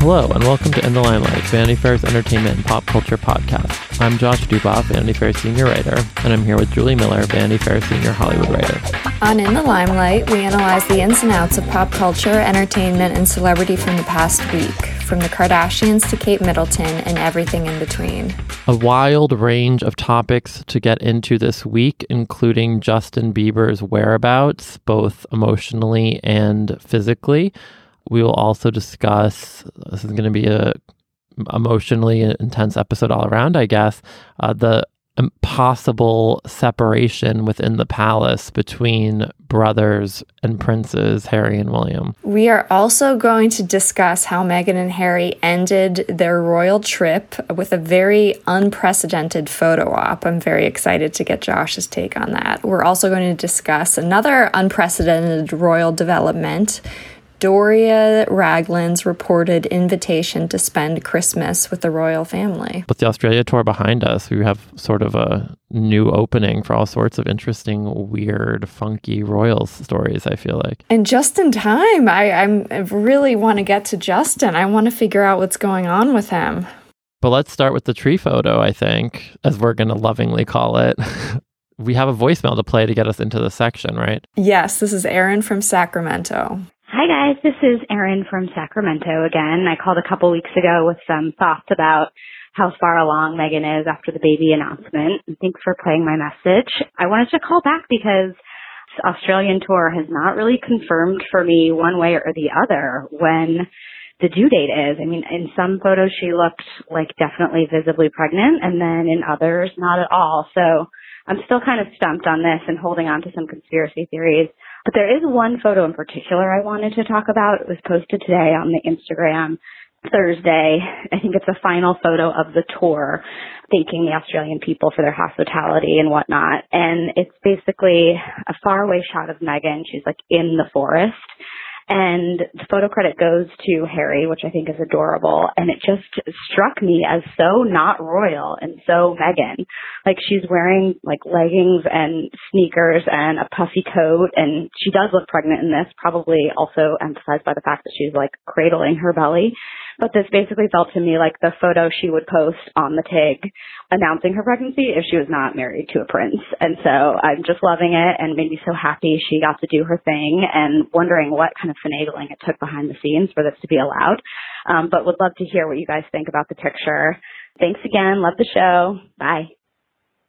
Hello, and welcome to In the Limelight, Vanity Fair's entertainment and pop culture podcast. I'm Josh Duboff, Vanity Fair senior writer, and I'm here with Julie Miller, Vanity Fair senior Hollywood writer. On In the Limelight, we analyze the ins and outs of pop culture, entertainment, and celebrity from the past week, from the Kardashians to Kate Middleton and everything in between. A wild range of topics to get into this week, including Justin Bieber's whereabouts, both emotionally and physically. We will also discuss this is going to be a emotionally intense episode all around, I guess. Uh, the impossible separation within the palace between brothers and princes Harry and William. We are also going to discuss how Meghan and Harry ended their royal trip with a very unprecedented photo op. I'm very excited to get Josh's take on that. We're also going to discuss another unprecedented royal development Doria Ragland's reported invitation to spend Christmas with the royal family. With the Australia tour behind us, we have sort of a new opening for all sorts of interesting, weird, funky royals stories, I feel like. And just in time, I, I'm, I really want to get to Justin. I want to figure out what's going on with him. But let's start with the tree photo, I think, as we're going to lovingly call it. we have a voicemail to play to get us into the section, right? Yes, this is Erin from Sacramento. Hi guys, this is Erin from Sacramento again. I called a couple weeks ago with some thoughts about how far along Meghan is after the baby announcement. Thanks for playing my message. I wanted to call back because Australian tour has not really confirmed for me one way or the other when the due date is. I mean, in some photos she looked like definitely visibly pregnant and then in others not at all. So I'm still kind of stumped on this and holding on to some conspiracy theories. But there is one photo in particular I wanted to talk about. It was posted today on the Instagram Thursday. I think it's a final photo of the tour, thanking the Australian people for their hospitality and whatnot. And it's basically a faraway shot of Meghan. She's like in the forest and the photo credit goes to Harry, which I think is adorable. And it just struck me as so not royal and so Meghan. Like she's wearing like leggings and sneakers and a puffy coat and she does look pregnant in this, probably also emphasized by the fact that she's like cradling her belly. But this basically felt to me like the photo she would post on the TIG announcing her pregnancy if she was not married to a prince. And so I'm just loving it and made me so happy she got to do her thing and wondering what kind of finagling it took behind the scenes for this to be allowed. Um, but would love to hear what you guys think about the picture. Thanks again. Love the show. Bye.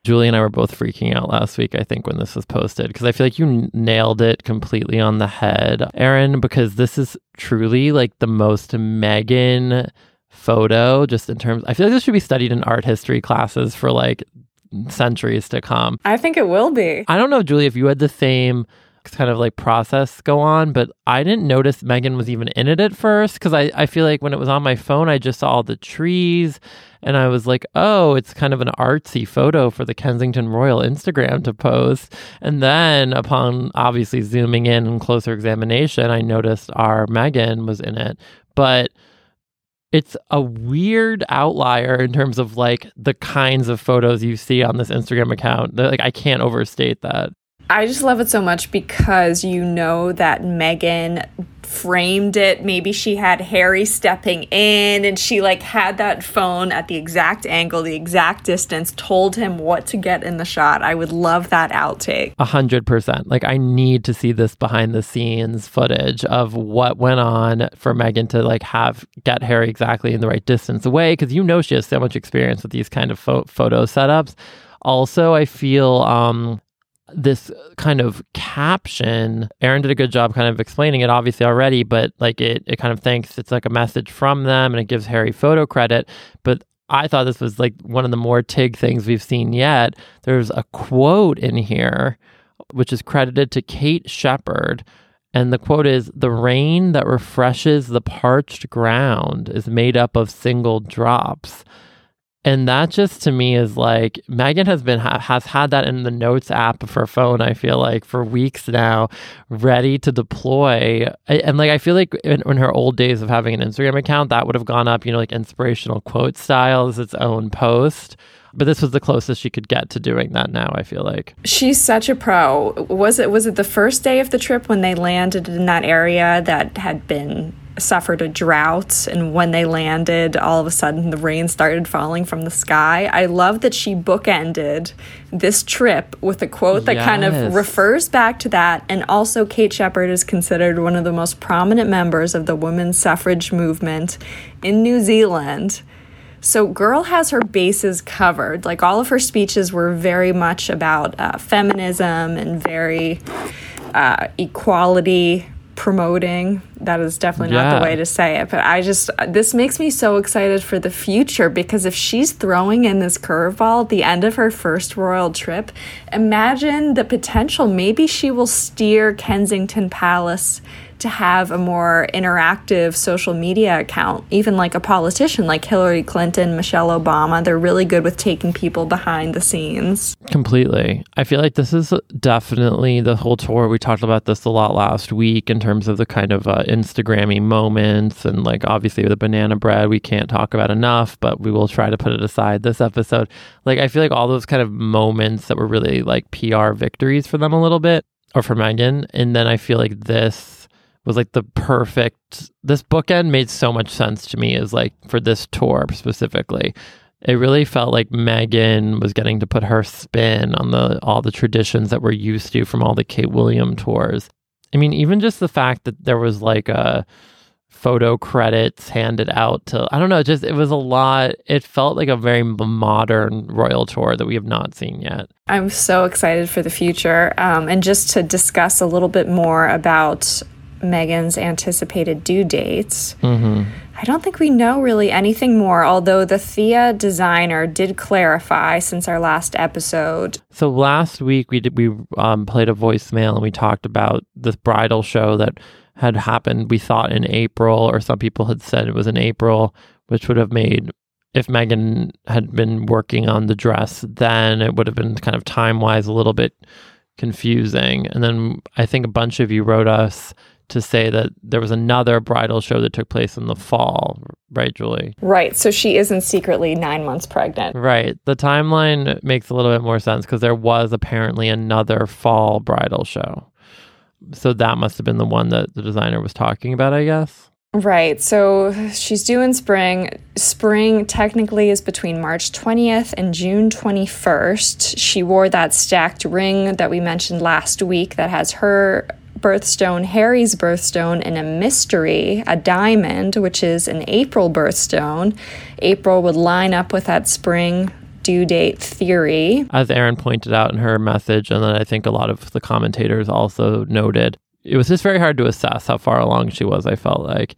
Julie and I were both freaking out last week, I think, when this was posted, because I feel like you nailed it completely on the head, Erin, because this is truly like the most Meghan photo, just in terms, I feel like this should be studied in art history classes for like centuries to come. I think it will be. I don't know, Julie, if you had the same kind of like process go on, but I didn't notice Meghan was even in it at first because I, I feel like when it was on my phone, I just saw all the trees and I was like, oh, it's kind of an artsy photo for the Kensington Royal Instagram to post. And then upon obviously zooming in and closer examination, I noticed our Meghan was in it. But it's a weird outlier in terms of like the kinds of photos you see on this Instagram account. Like I can't overstate that. I just love it so much because you know that Meghan framed it. Maybe she had Harry stepping in and she like had that phone at the exact angle, the exact distance, told him what to get in the shot. I would love that outtake. A hundred percent. Like I need to see this behind the scenes footage of what went on for Meghan to like have get Harry exactly in the right distance away because you know she has so much experience with these kind of fo- photo setups. Also, I feel um this kind of caption Erin did a good job kind of explaining it obviously already but like it it kind of thinks it's like a message from them and it gives harry photo credit. But i thought this was like one of the more tig things we've seen yet. There's a quote in here which is credited to kate Sheppard. And the quote is The rain that refreshes the parched ground is made up of single drops. And that just to me is like Meghan has been has had that in the notes app for phone. I feel like for weeks now, ready to deploy. And like I feel like in, in her old days of having an Instagram account, that would have gone up, you know, like inspirational quote style as its own post. But this was the closest she could get to doing that now, I feel like. She's such a pro. Was it was it the first day of the trip when they landed in that area that had been suffered a drought, and when they landed, all of a sudden the rain started falling from the sky. I love that she bookended this trip with a quote that yes. kind of refers back to that. And also, Kate Sheppard is considered one of the most prominent members of the women's suffrage movement in New Zealand. So, Girl has her bases covered. Like, all of her speeches were very much about uh, feminism and very uh, equality promoting. That is definitely yeah. not the way to say it. But I just, this makes me so excited for the future because if she's throwing in this curveball at the end of her first royal trip, imagine the potential. Maybe she will steer Kensington Palace to have a more interactive social media account, even like a politician like Hillary Clinton, Michelle Obama. They're really good with taking people behind the scenes. Completely. I feel like this is definitely the whole tour. We talked about this a lot last week in terms of the kind of uh, Instagrammy moments and like obviously the banana bread we can't talk about enough, but we will try to put it aside this episode. Like I feel like all those kind of moments that were really like PR victories for them a little bit or for Meghan. And then I feel like this was like the perfect this bookend made so much sense to me as like for this tour specifically it really felt like meghan was getting to put her spin on the all the traditions that we're used to from all the Kate William tours. I mean, even just the fact that there was like a photo credits handed out to I don't know, just it was a lot. It felt like a very modern royal tour that we have not seen yet. I'm so excited for the future, um, and just to discuss a little bit more about Meghan's anticipated due dates. Mm-hmm. I don't think we know really anything more, although the Thea designer did clarify since our last episode. So last week we did we um, played a voicemail and we talked about this bridal show that had happened. We thought in April, or some people had said it was in April, which would have made if Meghan had been working on the dress, then it would have been kind of time wise a little bit confusing. And then I think a bunch of you wrote us to say that there was another bridal show that took place in the fall, right, Julie? Right. So she isn't secretly nine months pregnant. Right. The timeline makes a little bit more sense because there was apparently another fall bridal show. So that must have been the one that the designer was talking about, I guess. Right. So she's due in spring. Spring technically is between March 20th and June 21st. She wore that stacked ring that we mentioned last week that has her birthstone, Harry's birthstone, and a mystery, a diamond, which is an April birthstone. April would line up with that spring due date theory. As Erin pointed out in her message, and then I think a lot of the commentators also noted, it was just very hard to assess how far along she was, I felt like.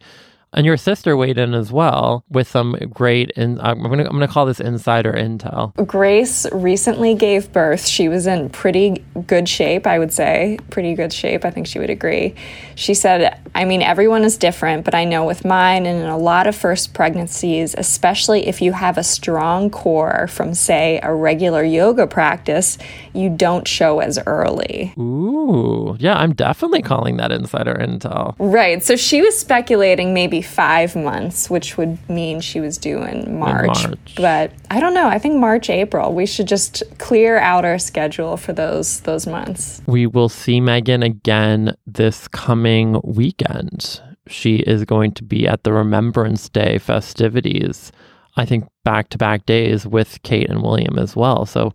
And your sister weighed in as well with some great, and I'm gonna I'm gonna call this insider intel. Grace recently gave birth. She was in pretty good shape, I would say, pretty good shape. I think she would agree. She said, "I mean, everyone is different, but I know with mine and in a lot of first pregnancies, especially if you have a strong core from, say, a regular yoga practice, you don't show as early." Ooh, yeah, I'm definitely calling that insider intel. Right. So she was speculating maybe five months, which would mean she was due in March. in March. But I don't know. I think March, April. We should just clear out our schedule for those those months. We will see Meghan again this coming weekend. She is going to be at the Remembrance Day festivities. I think back to back days with Kate and William as well. So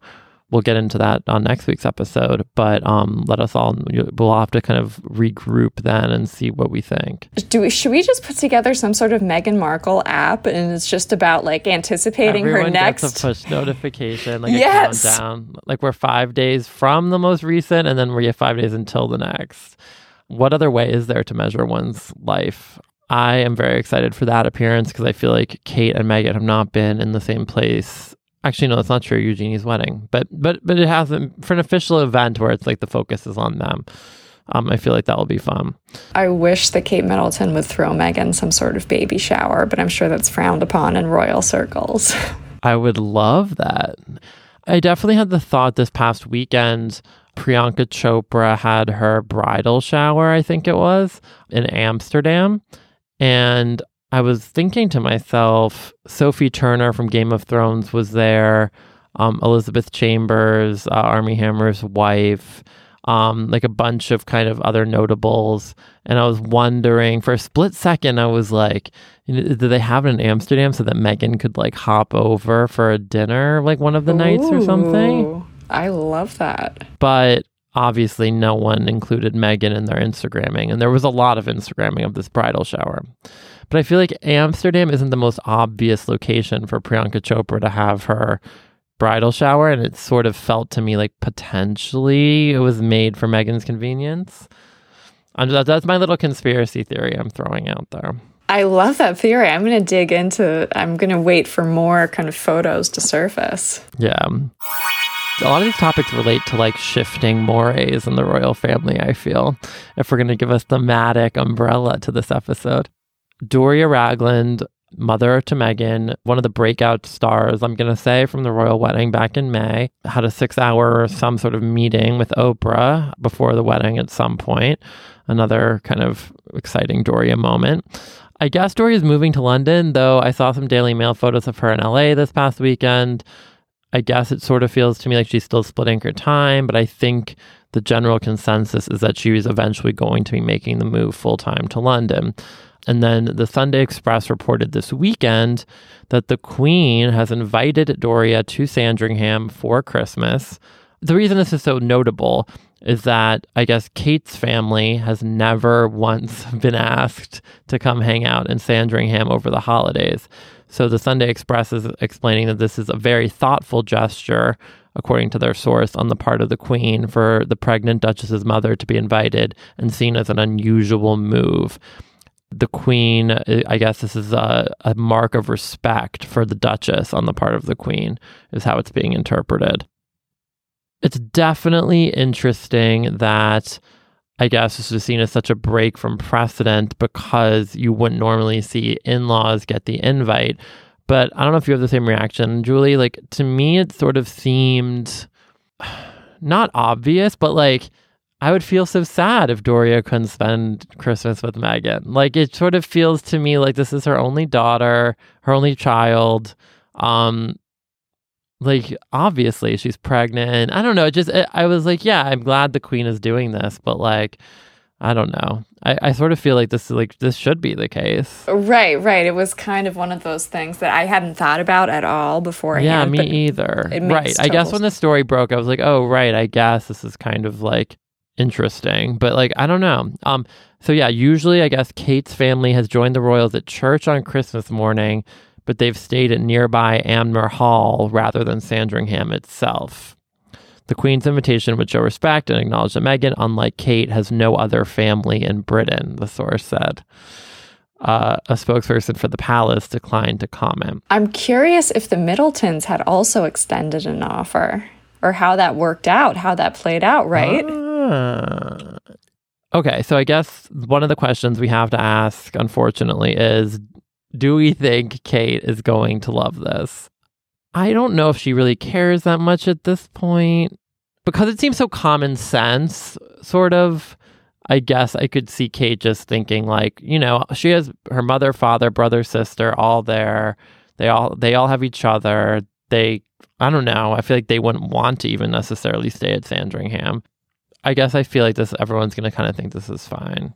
we'll get into that on next week's episode. But um, let us all we'll have to kind of regroup then and see what we think. Do we, should we just put together some sort of Meghan Markle app and it's just about like anticipating Everyone her next gets a push notification, like yes! a countdown. Like we're five days from the most recent, and then we have five days until the next. What other way is there to measure one's life? I am very excited for that appearance because I feel like Kate and Meghan have not been in the same place Actually, no, that's not true. Eugenie's wedding, but but but it hasn't for an official event where it's like the focus is on them. Um, I feel like that will be fun. I wish that Kate Middleton would throw Meghan some sort of baby shower, but I'm sure that's frowned upon in royal circles. I would love that. I definitely had the thought this past weekend. Priyanka Chopra had her bridal shower, I think it was, in Amsterdam. And I was thinking to myself, Sophie Turner from Game of Thrones was there, um, Elizabeth Chambers, uh, Armie Hammer's wife. um, like a bunch of kind of other notables. And I was wondering for a split second, I was like, you know, do they have it in Amsterdam so that Meghan could like hop over for a dinner like one of the nights or something? I love that. But obviously, no one included Meghan in their Instagramming. And there was a lot of Instagramming of this bridal shower. But I feel like Amsterdam isn't the most obvious location for Priyanka Chopra to have her bridal shower. And it sort of felt to me like potentially it was made for Meghan's convenience. That- that's my little conspiracy theory I'm throwing out there. I love that theory. I'm going to dig into I'm going to wait for more kind of photos to surface. Yeah. A lot of these topics relate to like shifting mores in the royal family, I feel, if we're going to give a thematic umbrella to this episode. Doria Ragland, mother to Meghan, one of the breakout stars, I'm going to say, from the royal wedding back in May, had a six hour, or some sort of meeting with Oprah before the wedding at some point. Another kind of exciting Doria moment. I guess Doria is moving to London, though I saw some Daily Mail photos of her in LA this past weekend. I guess it sort of feels to me like she's still splitting her time, but I think the general consensus is that she is eventually going to be making the move full time to London. And then the Sunday Express reported this weekend that the Queen has invited Doria to Sandringham for Christmas. The reason this is so notable is that I guess Kate's family has never once been asked to come hang out in Sandringham over the holidays. So the Sunday Express is explaining that this is a very thoughtful gesture, according to their source, on the part of the Queen for the pregnant Duchess's mother to be invited and seen as an unusual move. The Queen, I guess this is a, a mark of respect for the Duchess on the part of the Queen, is how it's being interpreted it's definitely interesting that I guess this is seen as such a break from precedent because you wouldn't normally see in laws get the invite. But I don't know if you have the same reaction, Julie. Like, to me, it sort of seemed not obvious, but like I would feel so sad if Doria couldn't spend Christmas with Meghan. Like, it sort of feels to me like this is her only daughter, her only child. Um, like obviously she's pregnant. I don't know. It just it, I was like, yeah, I'm glad the queen is doing this, but like, I don't know. I, I sort of feel like this is like this should be the case. Right, right. It was kind of one of those things that I hadn't thought about at all beforehand. Yeah, me either. Right. I guess when the story broke, I was like, oh right, I guess this is kind of like interesting. But like I don't know. Um so yeah, usually I guess Kate's family has joined the royals at church on Christmas morning but they've stayed at nearby Anmer Hall rather than Sandringham itself. The Queen's invitation would show respect and acknowledge that Meghan, unlike Kate, has no other family in Britain, the source said. Uh, a spokesperson for the palace declined to comment. I'm curious if the Middletons had also extended an offer or how that worked out, how that played out, right? Okay, so I guess one of the questions we have to ask, unfortunately, is do we think Kate is going to love this? I don't know if she really cares that much at this point because it seems so common sense, sort of. I guess I could see Kate just thinking like, you know, she has her mother, father, brother, sister all there. They all they all have each other. They I don't know. I feel like they wouldn't want to even necessarily stay at Sandringham. I guess I feel like this everyone's going to kind of think this is fine.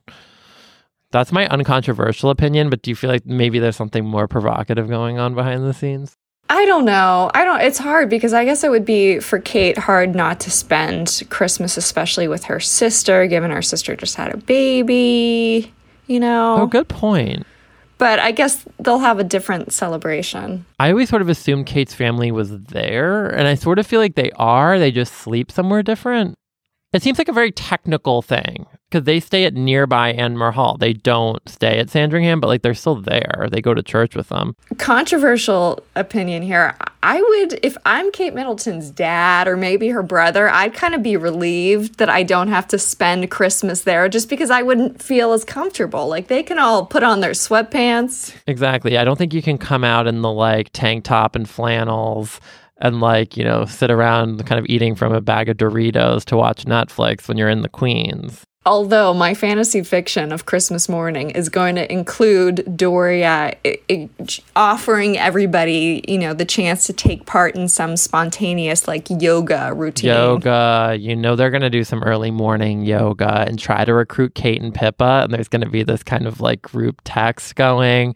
That's my uncontroversial opinion, but do you feel like maybe there's something more provocative going on behind the scenes? I don't know. I don't it's hard because I guess it would be for Kate hard not to spend Christmas especially with her sister given her sister just had a baby, you know. Oh, good point. But I guess they'll have a different celebration. I always sort of assumed Kate's family was there, and I sort of feel like they are. They just sleep somewhere different. It seems like a very technical thing because they stay at nearby Anmer Hall. They don't stay at Sandringham, but like they're still there. They go to church with them. Controversial opinion here. I would, if I'm Kate Middleton's dad or maybe her brother, I'd kind of be relieved that I don't have to spend Christmas there just because I wouldn't feel as comfortable. Like they can all put on their sweatpants. Exactly. I don't think you can come out in the like tank top and flannels and like, you know, sit around kind of eating from a bag of Doritos to watch Netflix when you're in the Queens. Although my fantasy fiction of Christmas morning is going to include Doria offering everybody, you know, the chance to take part in some spontaneous like yoga routine. Yoga, you know, they're going to do some early morning yoga and try to recruit Kate and Pippa. And there's going to be this kind of like group text going.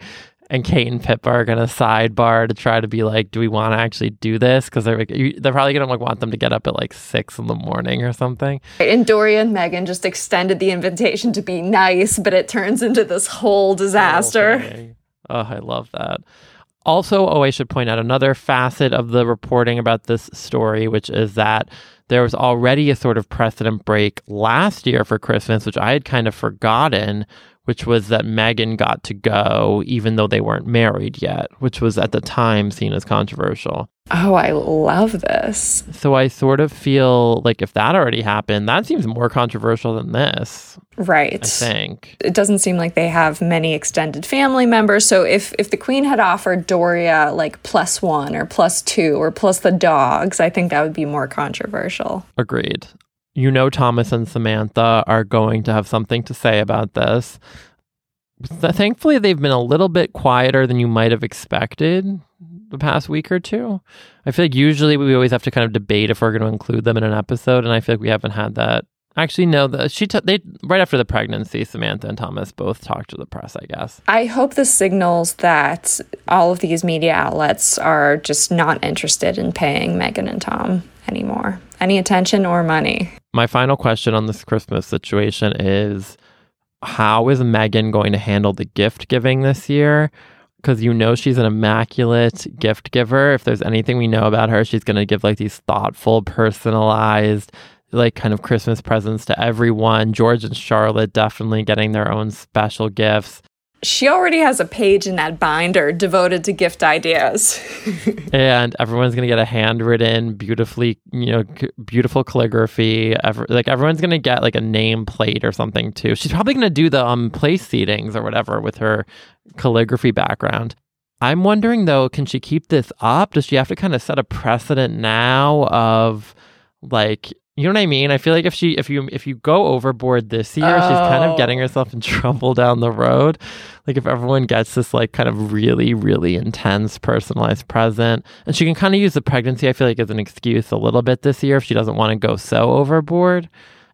And Kate and Pippa are going to sidebar to try to be like, do we want to actually do this? Because they're like, you- they're probably going to like want them to get up at like six in the morning or something. And Doria and Meghan just extended the invitation to be nice, but it turns into this whole disaster. Oh, okay. Oh, I love that. Also, oh, I should point out another facet of the reporting about this story, which is that there was already a sort of precedent break last year for Christmas, which I had kind of forgotten, which was that Meghan got to go even though they weren't married yet, which was at the time seen as controversial. Oh, I love this. So I sort of feel like if that already happened, that seems more controversial than this, Right. I think. it doesn't seem like they have many extended family members. So if if the queen had offered Doria like plus one or plus two or plus the dogs, I think that would be more controversial. Agreed. You know, Thomas and Samantha are going to have something to say about this. Thankfully, they've been a little bit quieter than you might have expected the past week or two. I feel like usually we always have to kind of debate if we're going to include them in an episode, and I feel like we haven't had that. Actually, no. The, she t- they right after the pregnancy, Samantha and Thomas both talked to the press. I guess. I hope this signals that all of these media outlets are just not interested in paying Meghan and Tom anymore. Any attention or money. My final question on this Christmas situation is how is Meghan going to handle the gift giving this year? Because you know she's an immaculate gift giver. If there's anything we know about her, she's going to give like these thoughtful, personalized, like kind of Christmas presents to everyone. George and Charlotte definitely getting their own special gifts. She already has a page in that binder devoted to gift ideas. and everyone's gonna get a handwritten, beautifully, you know, c- beautiful calligraphy. Ever, like everyone's gonna get like a name plate or something too. She's probably gonna do the um place seatings or whatever with her calligraphy background. I'm wondering though, can she keep this up? Does she have to kind of set a precedent now of like you know what I mean? I feel like if she if you if you go overboard this year, she's kind of Oh. getting herself in trouble down the road. Like if everyone gets this like kind of really, really intense personalized present. And she can kind of use the pregnancy, I feel like, as an excuse a little bit this year if she doesn't want to go so overboard.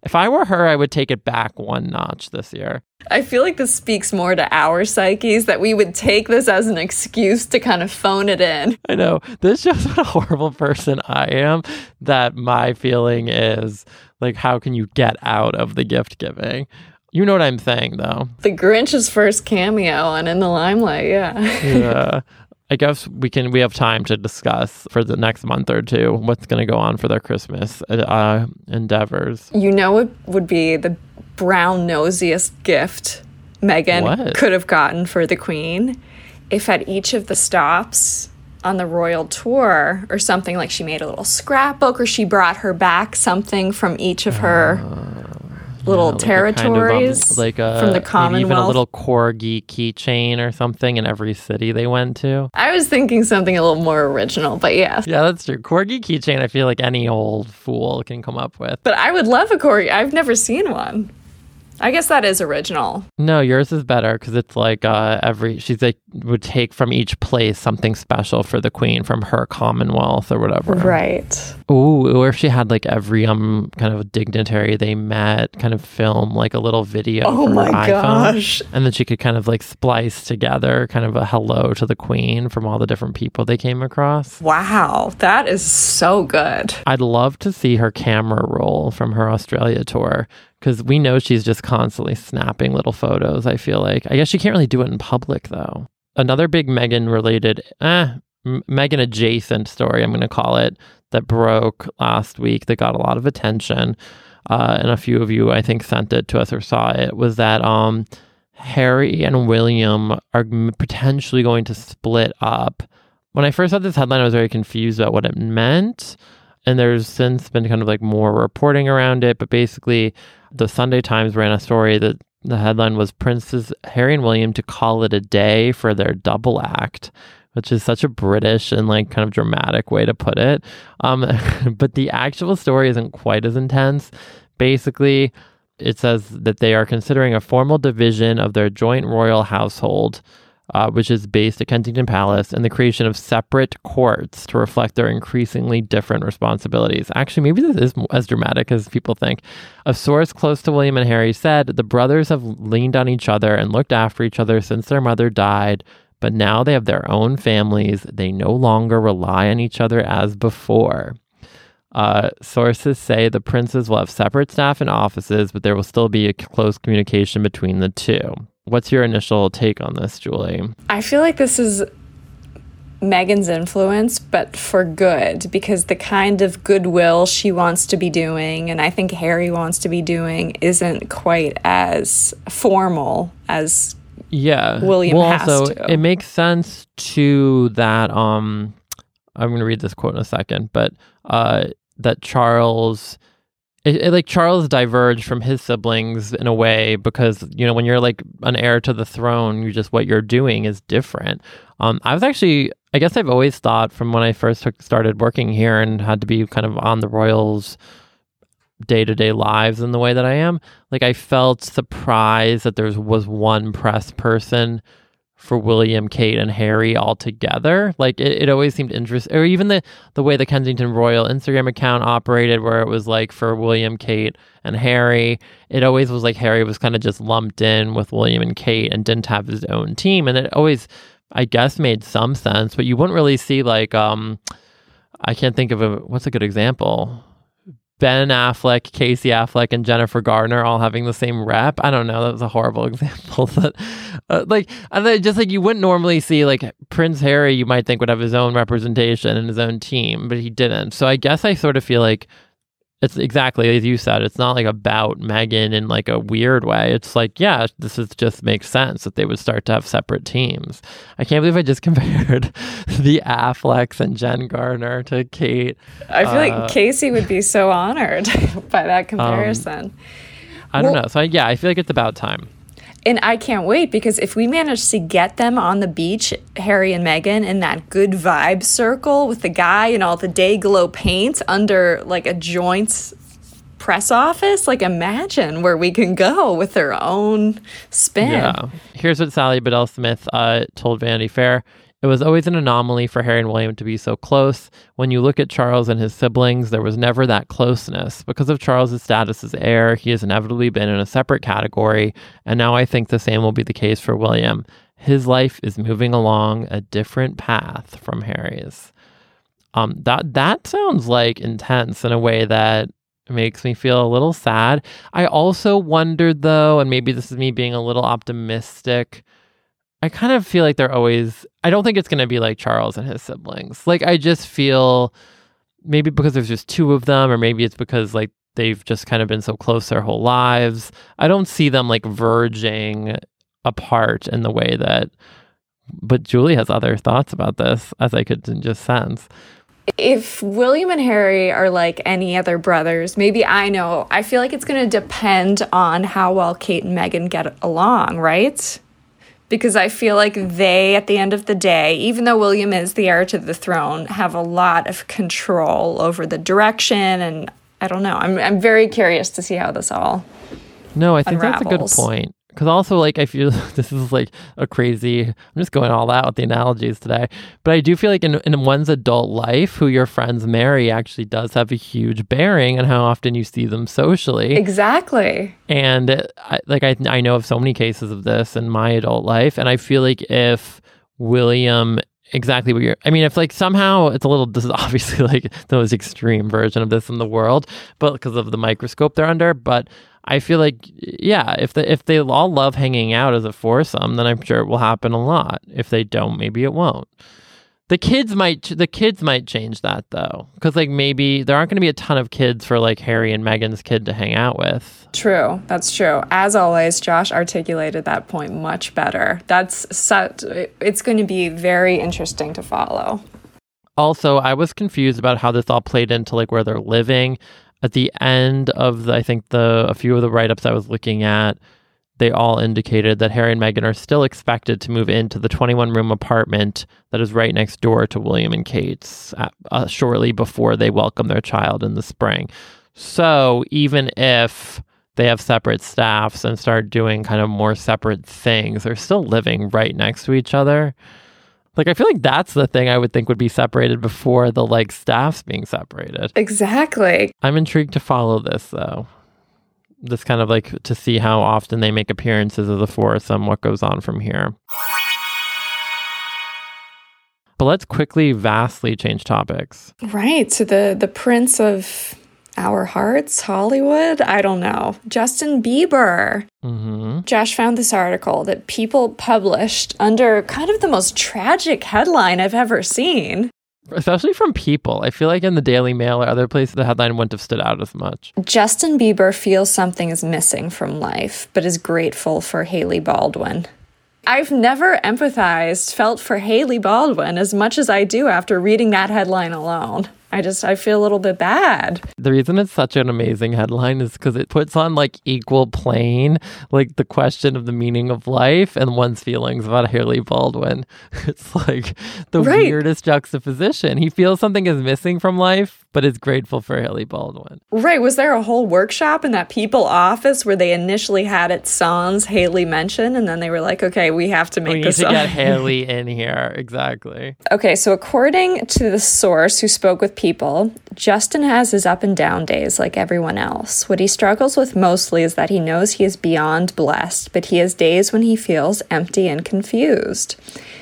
If I were her, I would take it back one notch this year. I feel like this speaks more to our psyches that we would take this as an excuse to kind of phone it in. I know. This shows what a horrible person I am. That my feeling is like, how can you get out of the gift giving? You know what I'm saying, though. The Grinch's first cameo and in the limelight, yeah. yeah. I guess we can we have time to discuss for the next month or two what's going to go on for their Christmas uh, endeavors. You know it would be the brown nosiest gift Meghan What? could have gotten for the Queen? If at each of the stops on the royal tour or something like she made a little scrapbook or she brought her back something from each of her little Uh, Like a kind of, um, territories like a from the maybe even a little corgi keychain or something in every city they went to. I was thinking something a little more original, but yeah. Yeah, that's true. Corgi keychain. I feel like any old fool can come up with. But I would love a corgi. I've never seen one. I guess that is original. No, yours is better because it's like uh, every she's like would take from each place something special for the queen from her commonwealth or whatever. Right. Ooh, or if she had like every um kind of dignitary they met kind of film like a little video. Oh for her my iPhone, gosh. And then she could kind of like splice together kind of a hello to the queen from all the different people they came across. Wow. That is so good. I'd love to see her camera roll from her Australia tour because we know she's just constantly snapping little photos. I feel like. I guess she can't really do it in public though. Another big Meghan related, eh, Meghan adjacent story, I'm going to call it, that broke last week that got a lot of attention. Uh, and a few of you, I think, sent it to us or saw it was that um, Harry and William are potentially going to split up. When I first saw this headline, I was very confused about what it meant and there's since been kind of like more reporting around it but basically the sunday times ran a story that the headline was princes harry and william to call it a day for their double act which is such a british and like kind of dramatic way to put it. Um, but the actual story isn't quite as intense. Basically it says that they are considering a formal division of their joint royal household, uh, which is based at Kensington Palace, and the creation of separate courts to reflect their increasingly different responsibilities. Actually, maybe this is as dramatic as people think. A source close to William and Harry said the brothers have leaned on each other and looked after each other since their mother died. But now they have their own families. They no longer rely on each other as before. Uh, sources say the princes will have separate staff and offices, but there will still be a close communication between the two. What's your initial take on this, Julie? I feel like this is Meghan's influence, but for good, because the kind of goodwill she wants to be doing, and I think Harry wants to be doing, isn't quite as formal as yeah. William well, has also, to. it makes sense to that. Um, I'm going to read this quote in a second, but uh, that Charles, it, it, like Charles diverged from his siblings in a way because you know when you're like an heir to the throne, you just what you're doing is different. Um, I was actually, I guess I've always thought from when I first took, started working here and had to be kind of on the royals day to day lives in the way that I am. Like I felt surprised that there was one press person for William, Kate, and Harry all together. Like it, it always seemed interesting, or even the the way the Kensington Royal Instagram account operated, where it was like for William, Kate, and Harry. It always was like Harry was kind of just lumped in with William and Kate and didn't have his own team, and it always, I guess, made some sense. But you wouldn't really see like um, I can't think of a what's a good example Ben Affleck, Casey Affleck, and Jennifer Garner all having the same rep. I don't know. That was a horrible example. But uh, like, then just like you wouldn't normally see like Prince Harry, you might think would have his own representation and his own team, but he didn't. So I guess I sort of feel like it's exactly as you said. It's not like about Meghan in like a weird way. It's like, yeah, this is just makes sense that they would start to have separate teams. I can't believe I just compared the Afflecks and Jen Garner to Kate. I feel uh, like Casey would be so honored by that comparison. Um, I don't well, know. So I, yeah, I feel like it's about time. And I can't wait because if we manage to get them on the beach, Harry and Meghan, in that good vibe circle with the guy and all the day glow paint under like a joint press office, like imagine where we can go with their own spin. Yeah. Here's what Sally Bedell Smith uh, told Vanity Fair. It was always an anomaly for Harry and William to be so close. When you look at Charles and his siblings, there was never that closeness. Because of Charles's status as heir, he has inevitably been in a separate category, and now I think the same will be the case for William. His life is moving along a different path from Harry's. Um, that that sounds like intense in a way that makes me feel a little sad. I also wondered though, and maybe this is me being a little optimistic I kind of feel like they're always I don't think it's going to be like Charles and his siblings. Like I just feel maybe because there's just two of them or maybe it's because like they've just kind of been so close their whole lives. I don't see them like verging apart in the way that but Julie has other thoughts about this as I could just sense. If William and Harry are like any other brothers, maybe I know. I feel like it's going to depend on how well Kate and Meghan get along, right? Because I feel like they, at the end of the day, even though William is the heir to the throne, have a lot of control over the direction. And I don't know. I'm, I'm very curious to see how this all. No, I think unravels. that's a good point because also like I feel this is like a crazy. I'm just going all out with the analogies today, but I do feel like in in one's adult life, who your friends marry actually does have a huge bearing on how often you see them socially. Exactly. And I, like I I know of so many cases of this in my adult life, and I feel like if William exactly what you're i mean if like somehow it's a little this is obviously like the most extreme version of this in the world but because of the microscope they're under but I feel like yeah, if the if they all love hanging out as a foursome, then I'm sure it will happen a lot. If they don't, maybe it won't. The kids might the kids might change that though, because like maybe there aren't going to be a ton of kids for like Harry and Meghan's kid to hang out with. True, that's true. As always, Josh articulated that point much better. That's such. It's going to be very interesting to follow. Also, I was confused about how this all played into like where they're living at the end of the, I think the a few of the write ups I was looking at, they all indicated that Harry and Meghan are still expected to move into the 21 room apartment that is right next door to William and Kate's uh, uh, shortly before they welcome their child in the spring. So even if they have separate staffs and start doing kind of more separate things. They're still living right next to each other. Like I feel like that's the thing I would think would be separated before the like staffs being separated. Exactly. I'm intrigued to follow this though. This kind of like to see how often they make appearances as a foursome, what goes on from here. But let's quickly vastly change topics. Right. So the the prince of our hearts, Hollywood. I don't know. Justin Bieber. Mm-hmm. Josh found this article that people published under kind of the most tragic headline I've ever seen. Especially from people. I feel like in the Daily Mail or other places, the headline wouldn't have stood out as much. Justin Bieber feels something is missing from life, but is grateful for Hailey Baldwin. I've never empathized, felt for Hailey Baldwin as much as I do after reading that headline alone. I just I feel a little bit bad. The reason it's such an amazing headline is because it puts on like equal plane like the question of the meaning of life and one's feelings about Hailey Baldwin. It's like the Right. weirdest juxtaposition. He feels something is missing from life, but is grateful for Hailey Baldwin. Right, was there a whole workshop in that People office where they initially had it sans Hailey mention and then they were like, "Okay, we have to make We need this to song." get Hailey in here. Exactly. Okay, so according to the source who spoke with people, Justin has his up and down days like everyone else. What he struggles with mostly is that he knows he is beyond blessed, but he has days when he feels empty and confused.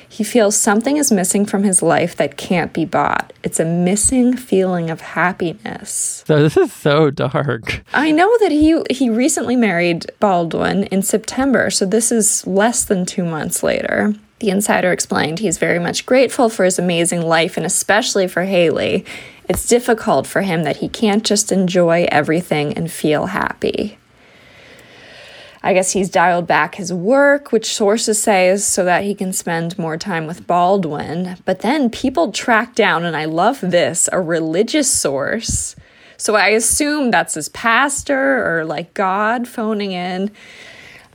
He feels something is missing from his life that can't be bought. It's a missing feeling of happiness. So this is so dark. I know that he he recently married Baldwin in September, so this is less than 2 months later. The insider explained he's very much grateful for his amazing life and especially for Hailey. It's difficult for him that he can't just enjoy everything and feel happy. I guess he's dialed back his work, which sources say is so that he can spend more time with Baldwin. But then people track down, and I love this, a religious source. So I assume that's his pastor or like God phoning in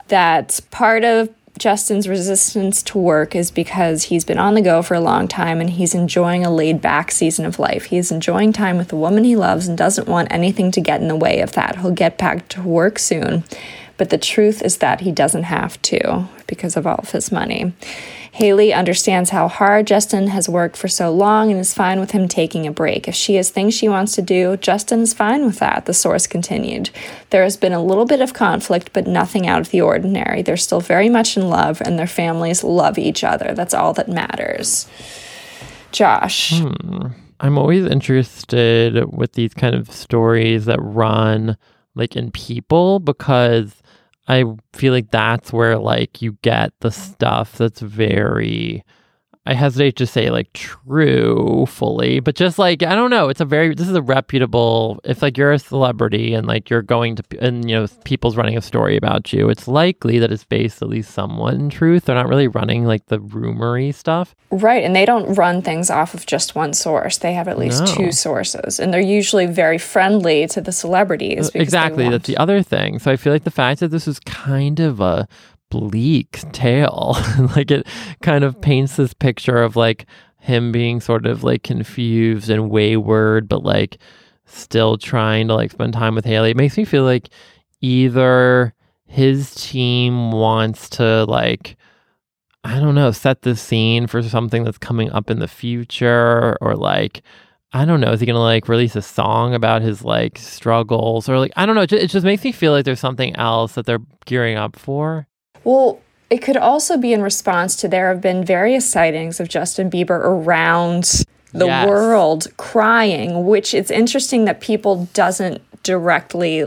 that part of Justin's resistance to work is because he's been on the go for a long time and he's enjoying a laid back season of life. He's enjoying time with the woman he loves and doesn't want anything to get in the way of that. He'll get back to work soon. But the truth is that he doesn't have to because of all of his money. Hailey understands how hard Justin has worked for so long and is fine with him taking a break. If she has things she wants to do, Justin is fine with that, the source continued. There has been a little bit of conflict, but nothing out of the ordinary. They're still very much in love, and their families love each other. That's all that matters. Josh. Hmm. I'm always interested with these kind of stories that run like in people because I feel like that's where like you get the stuff that's very I hesitate to say like true fully, but just like I don't know, it's a very this is a reputable. If like you're a celebrity and like you're going to and you know people's running a story about you, it's likely that it's based at least somewhat in truth. They're not really running like the rumory stuff. Right, and they don't run things off of just one source. They have at least No. two sources, and they're usually very friendly to the celebrities. Uh, because Exactly, that's the other thing. So I feel like the fact that this is kind of a bleak tale, like it kind of paints this picture of like him being sort of like confused and wayward, but like still trying to like spend time with Hailey. It makes me feel like either his team wants to like I don't know, set the scene for something that's coming up in the future or like I don't know, is he going to like release a song about his like struggles or like I don't know, it just, it just makes me feel like there's something else that they're gearing up for. Well, it could also be in response to there have been various sightings of Justin Bieber around the Yes. world crying, which it's interesting that people doesn't directly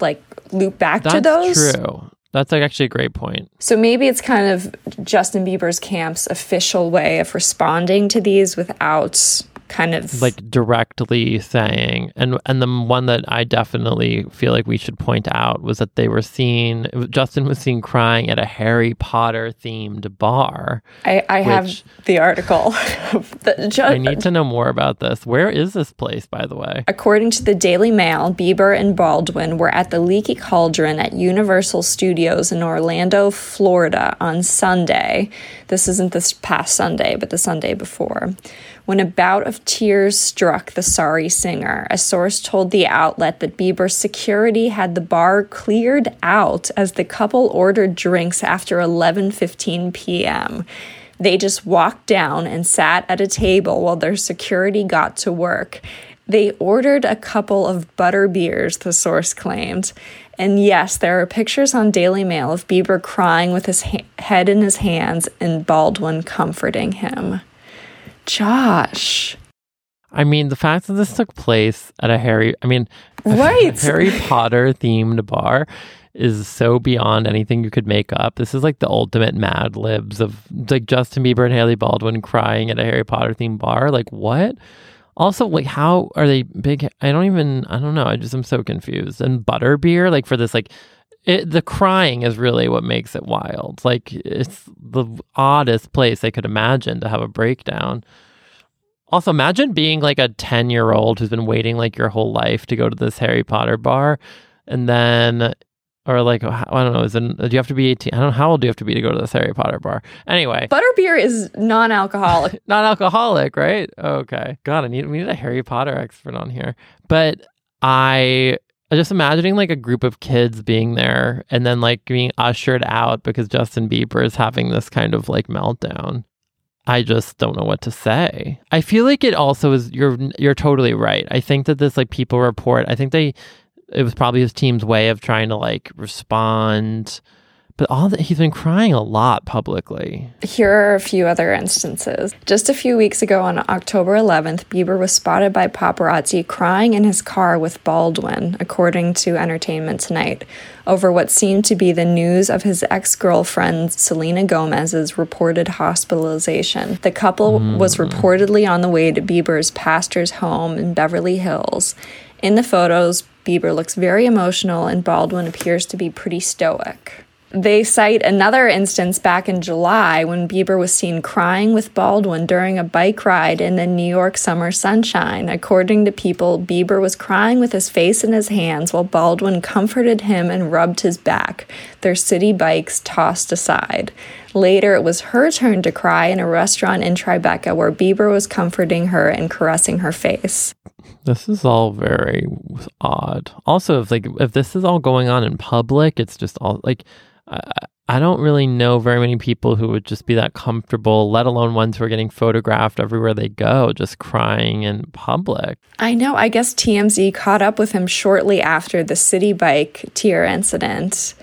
like loop back That's to those. That's true. That's like actually a great point. So maybe it's kind of Justin Bieber's camp's official way of responding to these without kind of Like directly saying, and and the one that I definitely feel like we should point out was that they were seen. Justin was seen crying at a Harry Potter themed bar. I, I have the article. the, ju- I need to know more about this. Where is this place, by the way? According to the Daily Mail, Bieber and Baldwin were at the Leaky Cauldron at Universal Studios in Orlando, Florida on Sunday. This isn't this past Sunday, but the Sunday before. When a bout of tears struck the sorry singer. A source told the outlet that Bieber's security had the bar cleared out as the couple ordered drinks after 11:15 p.m. They just walked down and sat at a table while their security got to work. They ordered a couple of butter beers, the source claimed. And yes, there are pictures on Daily Mail of Bieber crying with his ha- head in his hands and Baldwin comforting him. Josh. I mean, the fact that this took place at a Harry, I mean, right. Harry Potter themed bar is so beyond anything you could make up. This is like the ultimate Mad Libs of like Justin Bieber and Hailey Baldwin crying at a Harry Potter themed bar. Like, what? Also, like, how are they big? I don't even, I don't know. I just am so confused. And butterbeer, like, for this, like, it, the crying is really what makes it wild. Like, it's the oddest place I could imagine to have a breakdown. Also, imagine being like a 10 year old who's been waiting like your whole life to go to this Harry Potter bar. And then or like I don't know, is it, do you have to be 18? I don't know how old do you have to be to go to this Harry Potter bar? Anyway, butterbeer is non-alcoholic. non-alcoholic, right? Okay. God, I need we need a Harry Potter expert on here. But I just imagining like a group of kids being there and then like being ushered out because Justin Bieber is having this kind of like meltdown. I just don't know what to say. I feel like it also is you're you're totally right. I think that this like people report, I think they it was probably his team's way of trying to like respond. But all that he's been crying a lot publicly. Here are a few other instances. Just a few weeks ago on October 11th, Bieber was spotted by paparazzi crying in his car with Baldwin, according to Entertainment Tonight, over what seemed to be the news of his ex girlfriend Selena Gomez's reported hospitalization. The couple mm. was reportedly on the way to Bieber's pastor's home in Beverly Hills. In the photos, Bieber looks very emotional and Baldwin appears to be pretty stoic. They cite another instance back in July when Bieber was seen crying with Baldwin during a bike ride in the New York summer sunshine. According to People, Bieber was crying with his face in his hands while Baldwin comforted him and rubbed his back, their city bikes tossed aside. Later, it was her turn to cry in a restaurant in Tribeca where Bieber was comforting her and caressing her face. This is all very odd. Also, if like if this is all going on in public, it's just all like I, I don't really know very many people who would just be that comfortable, let alone ones who are getting photographed everywhere they go, just crying in public. I know. I guess TMZ caught up with him shortly after the city bike tear incident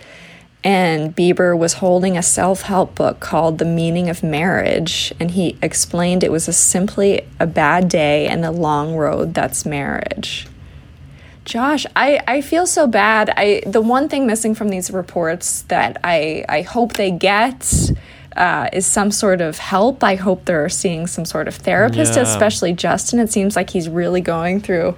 and Bieber was holding a self help book called The Meaning of Marriage, and he explained it was a simply a bad day and a long road that's marriage. Josh, I, I feel so bad. I the one thing missing from these reports that I, I hope they get uh, is some sort of help. I hope they're seeing some sort of therapist, yeah. especially Justin. It seems like he's really going through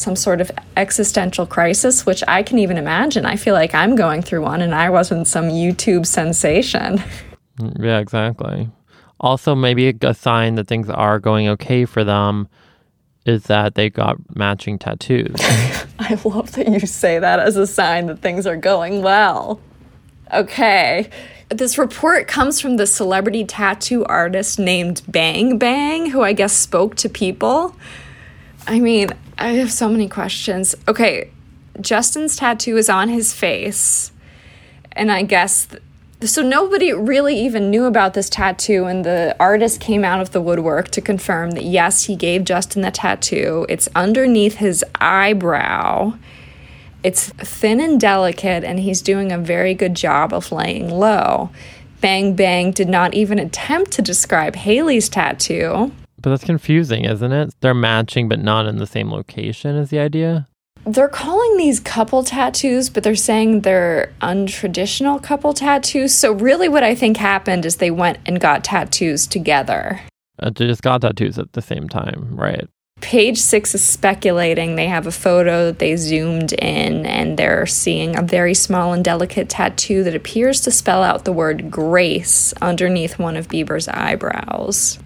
some sort of existential crisis, which I can even imagine. I feel like I'm going through one and I wasn't some YouTube sensation. Yeah, exactly. Also, maybe a sign that things are going okay for them is that they got matching tattoos. I love that you say that as a sign that things are going well. Okay. This report comes from the celebrity tattoo artist named Bang Bang, who I guess spoke to people. I mean, I have so many questions. Okay, Justin's tattoo is on his face. And I guess th- so nobody really even knew about this tattoo and the artist came out of the woodwork to confirm that yes, he gave Justin the tattoo. It's underneath his eyebrow. It's thin and delicate and he's doing a very good job of laying low. Bang Bang did not even attempt to describe hailey's tattoo. But that's confusing, isn't it? They're matching but not in the same location is the idea. They're calling these couple tattoos, but they're saying they're untraditional couple tattoos. So really what I think happened is they went and got tattoos together. Uh, they just got tattoos at the same time, right? Page six is speculating they have a photo that they zoomed in and they're seeing a very small and delicate tattoo that appears to spell out the word grace underneath one of Bieber's eyebrows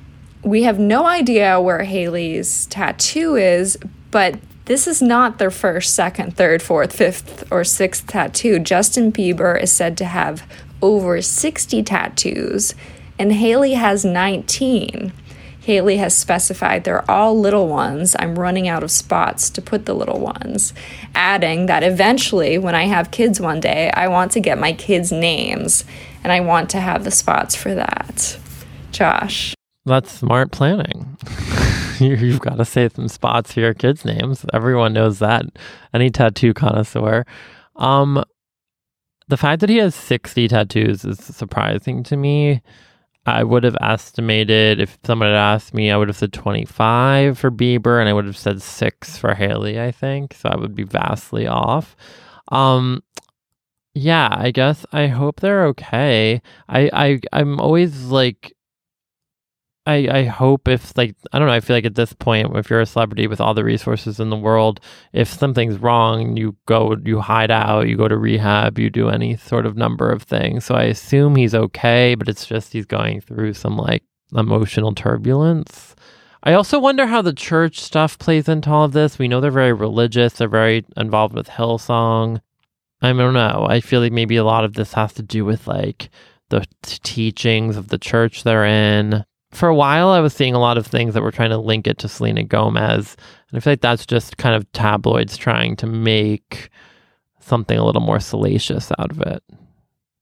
we have no idea where Hailey's tattoo is, but this is not their first, second, third, fourth, fifth, or sixth tattoo. Justin Bieber is said to have over 60 tattoos, and Hailey has 19. Hailey has specified they're all little ones. I'm running out of spots to put the little ones. Adding that eventually, when I have kids one day, I want to get my kids' names and I want to have the spots for that. Josh. That's smart planning. You've got to save some spots for your kids' names. Everyone knows that. Any tattoo connoisseur. Um, the fact that he has 60 tattoos is surprising to me. I would have estimated if someone had asked me, I would have said 25 for Bieber and I would have said six for Hailey, I think. So I would be vastly off. Um, yeah, I guess I hope they're okay. I, I I'm always like I, I hope if like I don't know I feel like at this point if you're a celebrity with all the resources in the world if something's wrong you go you hide out you go to rehab you do any sort of number of things. So I assume he's okay but it's just he's going through some like emotional turbulence. I also wonder how the church stuff plays into all of this. We know they're very religious they're very involved with Hillsong. I don't know. I feel like maybe a lot of this has to do with like the t- teachings of the church they're in for a while, I was seeing a lot of things that were trying to link it to Selena Gomez. And I feel like that's just kind of tabloids trying to make something a little more salacious out of it.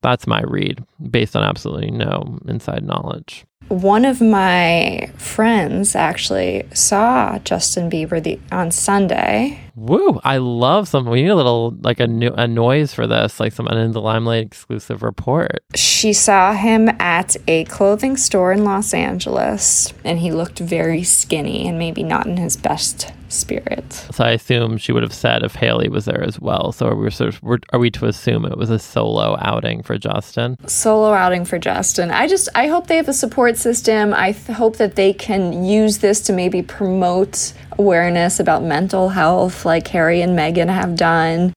That's my read based on absolutely no inside knowledge. One of my friends actually saw Justin Bieber the, on Sunday. Woo! I love some. We need a little like a, new, a noise for this, like some in the limelight exclusive report. She saw him at a clothing store in Los Angeles, and he looked very skinny and maybe not in his best spirits. So I assume she would have said if Hailey was there as well. So are we sort of are we to assume it was a solo outing for Justin? Solo outing for Justin. I just I hope they have a support system. I th- hope that they can use this to maybe promote awareness about mental health like Harry and Meghan have done.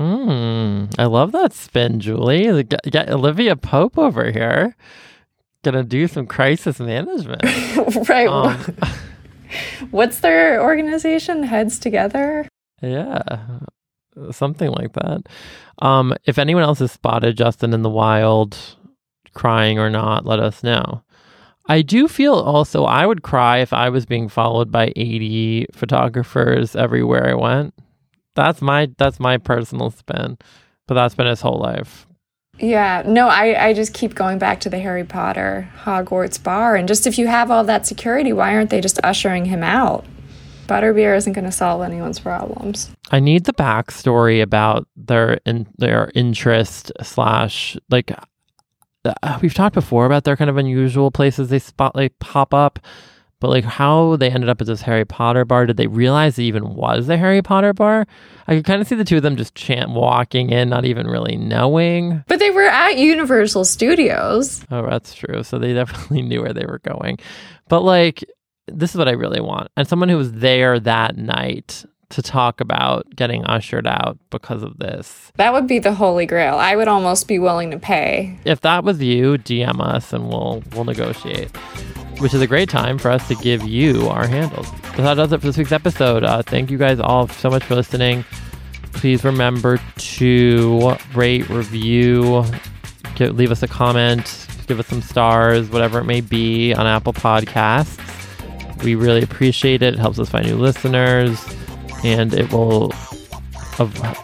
Mm, I love that spin, Julie. Get, get Olivia Pope over here. Gonna do some crisis management. right. Um, What's their organization? Heads Together? Yeah. Something like that. Um, if anyone else has spotted Justin in the wild, crying or not, let us know. I do feel also I would cry if I was being followed by 80 photographers everywhere I went. That's my that's my personal spin. But that's been his whole life. Yeah, no, I, I just keep going back to the Harry Potter Hogwarts bar. And just if you have all that security, why aren't they just ushering him out? Butterbeer isn't going to solve anyone's problems. I need the backstory about their in, their interest slash like uh, we've talked before about their kind of unusual places they spot like pop up, but like how they ended up at this Harry Potter bar. Did they realize it even was the Harry Potter bar? I could kind of see the two of them just chant walking in, not even really knowing. But they were at Universal Studios. Oh, that's true. So they definitely knew where they were going. But like, this is what I really want. And someone who was there that night to talk about getting ushered out because of this. That would be the holy grail. I would almost be willing to pay. If that was you, DM us and we'll we'll negotiate. Which is a great time for us to give you our handles. So that does it for this week's episode. Uh, thank you guys all so much for listening. Please remember to rate, review, give, leave us a comment, give us some stars, whatever it may be on Apple Podcasts. We really appreciate it. It helps us find new listeners and it will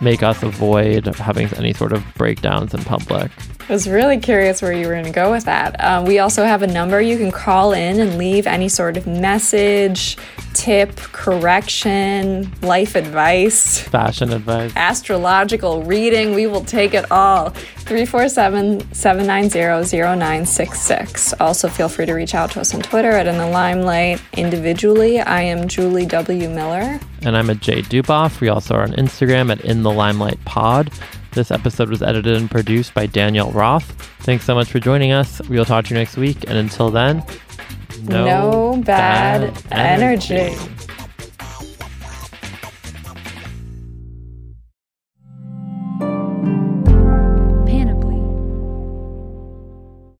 make us avoid having any sort of breakdowns in public. I was really curious where you were going to go with that. Uh, we also have a number you can call in and leave any sort of message, tip, correction, life advice, fashion advice, astrological reading. We will take it all. 347 790 0966. Also, feel free to reach out to us on Twitter at In the Limelight. Individually, I am Julie W. Miller. And I'm at Jay Duboff. We also are on Instagram at In the Limelight Pod. This episode was edited and produced by Danielle Roth. Thanks so much for joining us. We'll talk to you next week. And until then, no, no bad, bad energy. energy.